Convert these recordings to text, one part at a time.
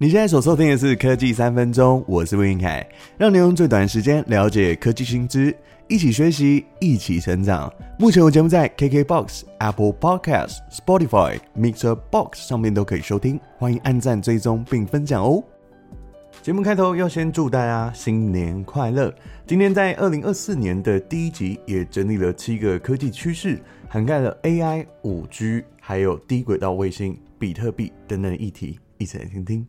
你现在所收听的是科技三分钟，我是魏云凯，让你用最短时间了解科技新知，一起学习，一起成长。目前我节目在 KKBOX、Apple Podcast、Spotify、Mixer Box 上面都可以收听，欢迎按赞、追踪并分享哦。节目开头要先祝大家新年快乐。今天在二零二四年的第一集，也整理了七个科技趋势，涵盖了 AI、五 G，还有低轨道卫星、比特币等等的议题，一起来听听。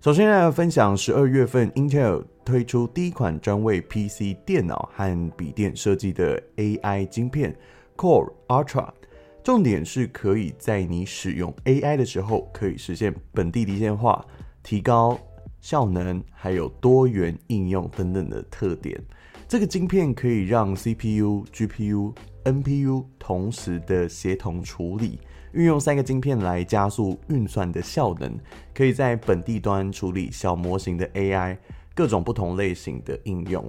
首先来分享十二月份 Intel 推出第一款专为 PC 电脑和笔电设计的 AI 晶片 Core Ultra，重点是可以在你使用 AI 的时候，可以实现本地离线化，提高效能，还有多元应用等等的特点。这个晶片可以让 CPU、GPU、NPU 同时的协同处理。运用三个晶片来加速运算的效能，可以在本地端处理小模型的 AI，各种不同类型的应用。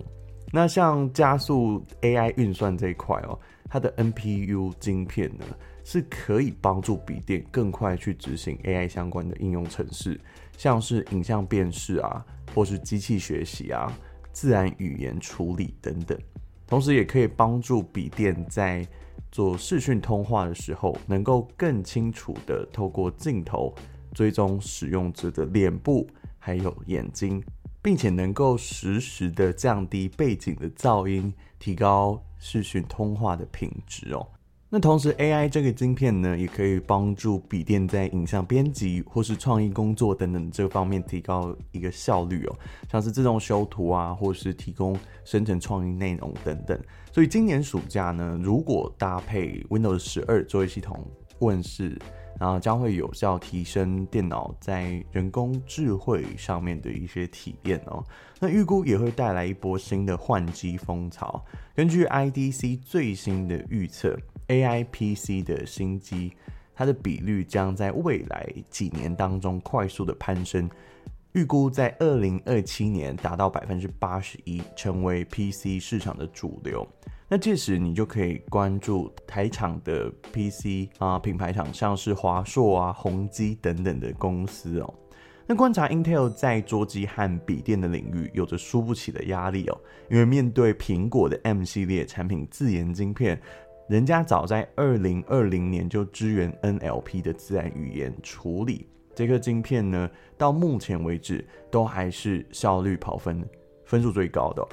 那像加速 AI 运算这一块哦，它的 NPU 晶片呢，是可以帮助笔电更快去执行 AI 相关的应用程式，像是影像辨识啊，或是机器学习啊、自然语言处理等等。同时也可以帮助笔电在做视讯通话的时候，能够更清楚地透过镜头追踪使用者的脸部还有眼睛，并且能够实时的降低背景的噪音，提高视讯通话的品质哦。那同时，AI 这个晶片呢，也可以帮助笔电在影像编辑或是创意工作等等这方面提高一个效率哦，像是自动修图啊，或是提供生成创意内容等等。所以今年暑假呢，如果搭配 Windows 十二作业系统问世，然后将会有效提升电脑在人工智慧上面的一些体验哦。那预估也会带来一波新的换机风潮。根据 IDC 最新的预测。AI PC 的新机，它的比率将在未来几年当中快速的攀升，预估在二零二七年达到百分之八十一，成为 PC 市场的主流。那届时你就可以关注台厂的 PC 啊品牌厂，像是华硕啊、宏基等等的公司哦。那观察 Intel 在桌机和笔电的领域有着输不起的压力哦，因为面对苹果的 M 系列产品自研晶片。人家早在二零二零年就支援 NLP 的自然语言处理，这颗晶片呢，到目前为止都还是效率跑分分数最高的。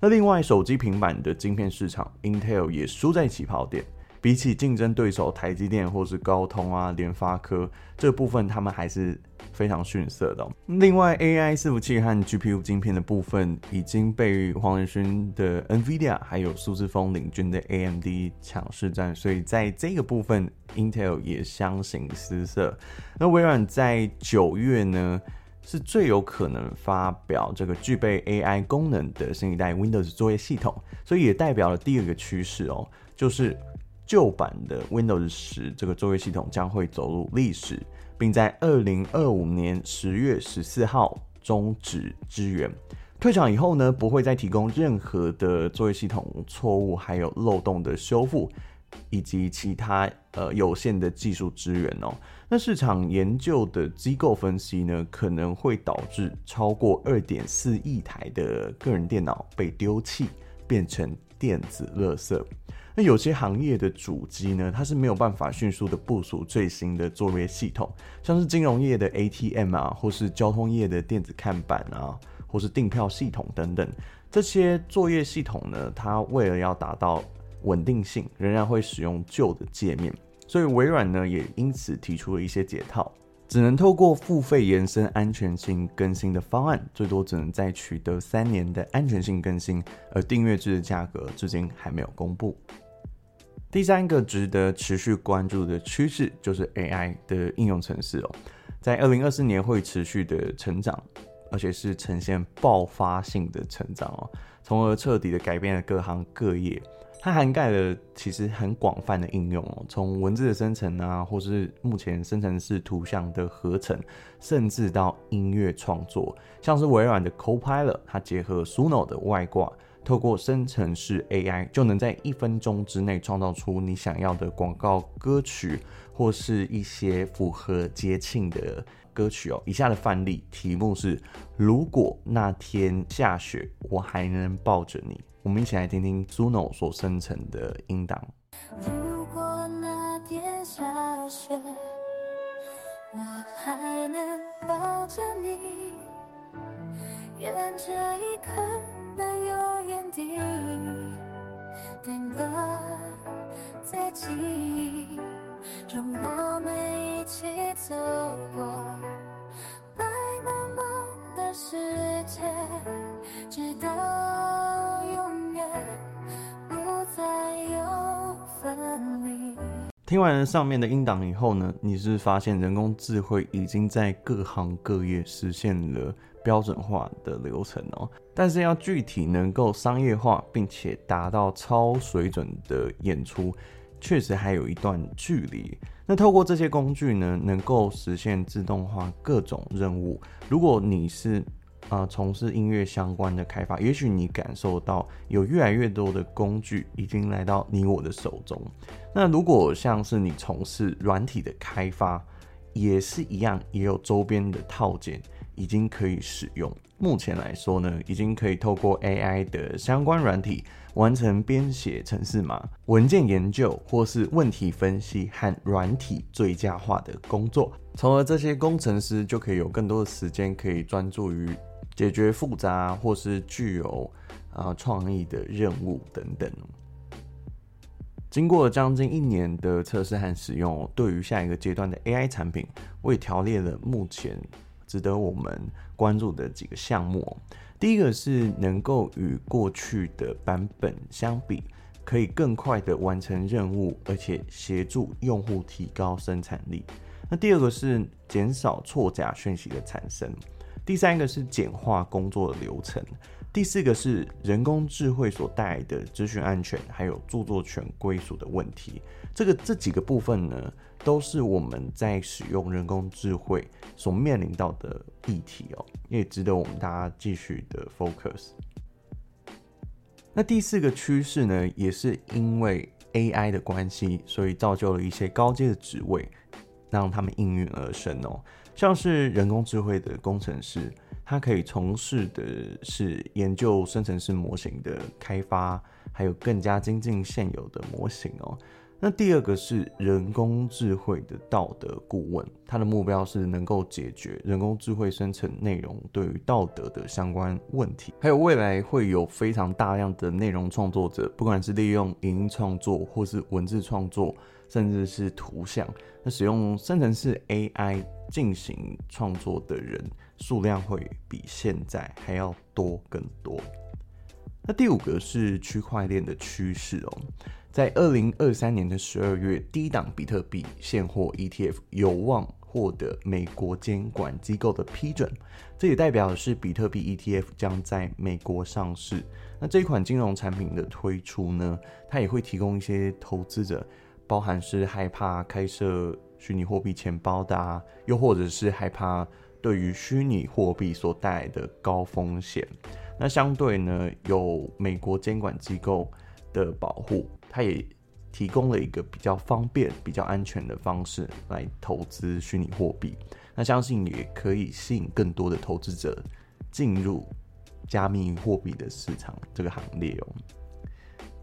那另外，手机平板的晶片市场，Intel 也输在起跑点。比起竞争对手台积电或是高通啊、联发科这部分，他们还是非常逊色的。另外，AI 伺服器和 GPU 晶片的部分已经被黄仁勋的 NVIDIA 还有苏姿丰领军的 AMD 抢市占，所以在这个部分，Intel 也相形失色。那微软在九月呢，是最有可能发表这个具备 AI 功能的新一代 Windows 作业系统，所以也代表了第二个趋势哦，就是。旧版的 Windows 十这个作业系统将会走入历史，并在二零二五年十月十四号终止支援。退场以后呢，不会再提供任何的作业系统错误、还有漏洞的修复，以及其他呃有限的技术支援哦。那市场研究的机构分析呢，可能会导致超过二点四亿台的个人电脑被丢弃，变成电子垃圾。那有些行业的主机呢，它是没有办法迅速的部署最新的作业系统，像是金融业的 ATM 啊，或是交通业的电子看板啊，或是订票系统等等，这些作业系统呢，它为了要达到稳定性，仍然会使用旧的界面，所以微软呢也因此提出了一些解套，只能透过付费延伸安全性更新的方案，最多只能再取得三年的安全性更新，而订阅制的价格至今还没有公布。第三个值得持续关注的趋势就是 AI 的应用程式哦，在二零二四年会持续的成长，而且是呈现爆发性的成长哦，从而彻底的改变了各行各业。它涵盖了其实很广泛的应用哦，从文字的生成啊，或是目前生成式图像的合成，甚至到音乐创作，像是微软的 Copilot，它结合 Suno 的外挂。透过生成式 AI，就能在一分钟之内创造出你想要的广告歌曲，或是一些符合节庆的歌曲哦。以下的范例题目是：如果那天下雪，我还能抱着你。我们一起来听听 Zuno 所生成的音档。如果那天下雪，我还能抱着你，愿这一刻能永远地定格在记忆中，我们一起走过白茫茫的世界，直到。听完了上面的音档以后呢，你是发现人工智慧已经在各行各业实现了标准化的流程哦。但是要具体能够商业化，并且达到超水准的演出，确实还有一段距离。那透过这些工具呢，能够实现自动化各种任务。如果你是啊，从事音乐相关的开发，也许你感受到有越来越多的工具已经来到你我的手中。那如果像是你从事软体的开发，也是一样，也有周边的套件已经可以使用。目前来说呢，已经可以透过 AI 的相关软体完成编写程式码、文件研究或是问题分析和软体最佳化的工作，从而这些工程师就可以有更多的时间可以专注于。解决复杂或是具有啊创意的任务等等。经过将近一年的测试和使用，对于下一个阶段的 AI 产品，我也条列了目前值得我们关注的几个项目。第一个是能够与过去的版本相比，可以更快的完成任务，而且协助用户提高生产力。那第二个是减少错假讯息的产生。第三个是简化工作的流程，第四个是人工智慧所带来的资讯安全，还有著作权归属的问题。这个这几个部分呢，都是我们在使用人工智慧所面临到的议题哦，也值得我们大家继续的 focus。那第四个趋势呢，也是因为 AI 的关系，所以造就了一些高阶的职位，让他们应运而生哦。像是人工智慧的工程师，他可以从事的是研究生成式模型的开发，还有更加精进现有的模型哦。那第二个是人工智慧的道德顾问，他的目标是能够解决人工智慧生成内容对于道德的相关问题。还有未来会有非常大量的内容创作者，不管是利用影音创作，或是文字创作，甚至是图像，那使用生成式 AI 进行创作的人数量会比现在还要多更多。那第五个是区块链的趋势哦。在二零二三年的十二月，第一档比特币现货 ETF 有望获得美国监管机构的批准，这也代表的是比特币 ETF 将在美国上市。那这一款金融产品的推出呢，它也会提供一些投资者，包含是害怕开设虚拟货币钱包的啊，又或者是害怕对于虚拟货币所带来的高风险。那相对呢，有美国监管机构的保护。它也提供了一个比较方便、比较安全的方式来投资虚拟货币，那相信也可以吸引更多的投资者进入加密货币的市场这个行列哦。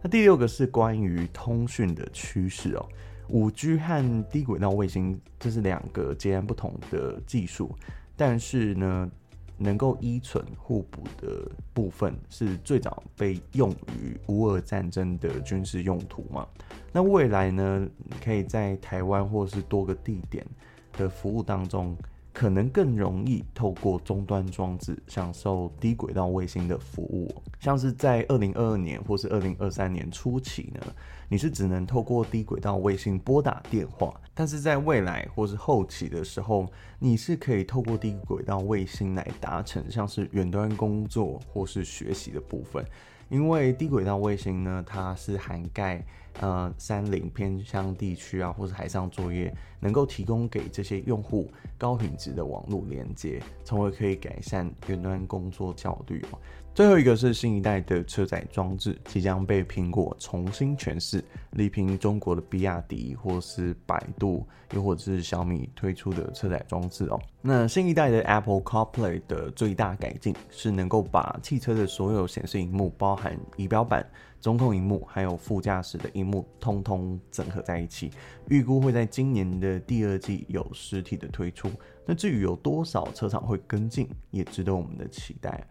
那第六个是关于通讯的趋势哦，五 G 和低轨道卫星这是两个截然不同的技术，但是呢，能够依存互补的部分是最早被用于乌俄战争的军事用途嘛？那未来呢？可以在台湾或是多个地点的服务当中，可能更容易透过终端装置享受低轨道卫星的服务，像是在二零二二年或是二零二三年初期呢，你是只能透过低轨道卫星拨打电话，但是在未来或是后期的时候，你是可以透过低轨道卫星来达成像是远端工作或是学习的部分。因为低轨道卫星呢，它是涵盖呃山林偏乡地区啊，或者海上作业，能够提供给这些用户高品质的网络连接，从而可以改善云端工作效率哦。最后一个是新一代的车载装置即将被苹果重新诠释，力拼中国的比亚迪或是百度，又或者是小米推出的车载装置哦。那新一代的 Apple CarPlay 的最大改进是能够把汽车的所有显示荧幕，包含仪表板、中控荧幕，还有副驾驶的荧幕，通通整合在一起。预估会在今年的第二季有实体的推出。那至于有多少车厂会跟进，也值得我们的期待。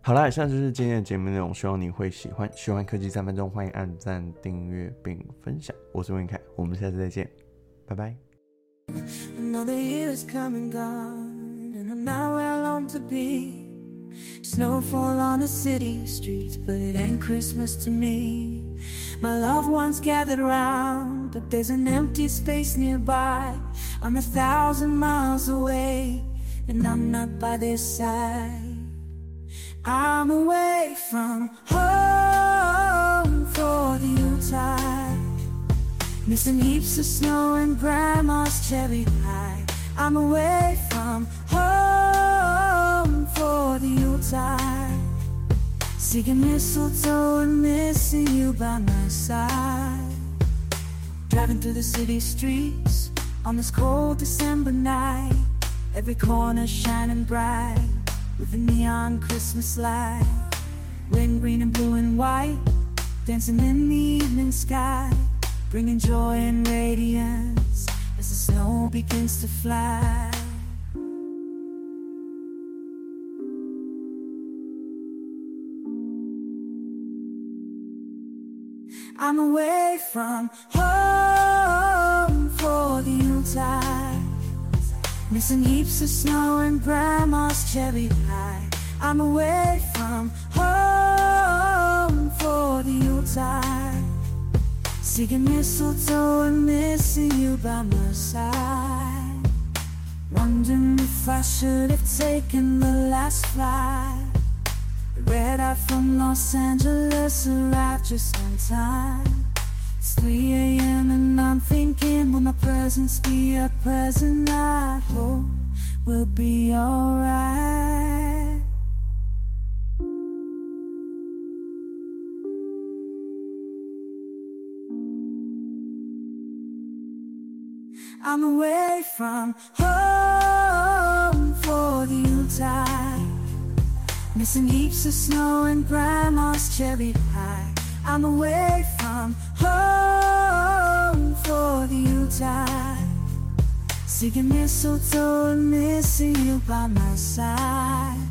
好啦，以上就是今天的节目内容，希望你会喜欢。喜欢科技三分钟，欢迎按赞、订阅并分享。我是温凯，我们下次再见，拜拜。I'm snowfall on the city streets, but it ain't Christmas to me. My loved ones gathered round, but there's an empty space nearby. I'm a thousand miles away, and I'm not by their side. I'm away from home for the Yuletide. Missing heaps of snow and grandma's cherry pie. I'm away from home for the Yuletide Seeking mistletoe and missing you by my side Driving through the city streets on this cold December night Every corner shining bright with a neon Christmas light. Red, green, and blue and white, dancing in the evening sky, bringing joy and radiance as the snow begins to fly. I'm away from home for the Yuletide. Missing heaps of snow and grandma's cherry pie I'm away from home for the Yuletide Seeking mistletoe and missing you by my side Wondering if I should have taken the last flight Red eye from Los Angeles arrived just on time it's 3 a.m. and I'm thinking Will my presence be a present I hope we'll be alright I'm away from home for the Yuletide Missing heaps of snow and grandma's cherry pie. I'm away from home for the Yuletide Seeking mistletoe and missing you by my side